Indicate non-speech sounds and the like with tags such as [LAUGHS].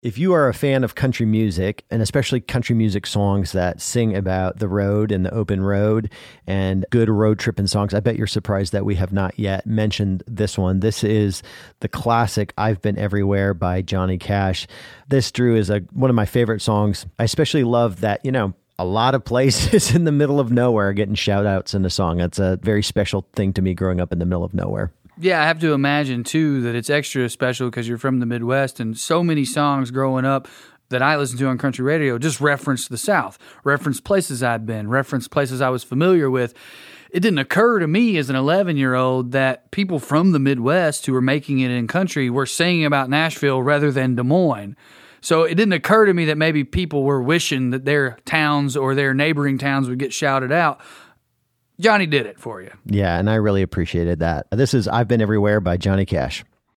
If you are a fan of country music, and especially country music songs that sing about the road and the open road and good road tripping songs, I bet you're surprised that we have not yet mentioned this one. This is the classic I've Been Everywhere by Johnny Cash. This, Drew, is a, one of my favorite songs. I especially love that, you know, a lot of places [LAUGHS] in the middle of nowhere getting shout outs in the song. That's a very special thing to me growing up in the middle of nowhere. Yeah, I have to imagine too that it's extra special because you're from the Midwest and so many songs growing up that I listened to on country radio just reference the South, reference places I'd been, reference places I was familiar with. It didn't occur to me as an 11 year old that people from the Midwest who were making it in country were singing about Nashville rather than Des Moines. So it didn't occur to me that maybe people were wishing that their towns or their neighboring towns would get shouted out. Johnny did it for you. Yeah, and I really appreciated that. This is I've Been Everywhere by Johnny Cash.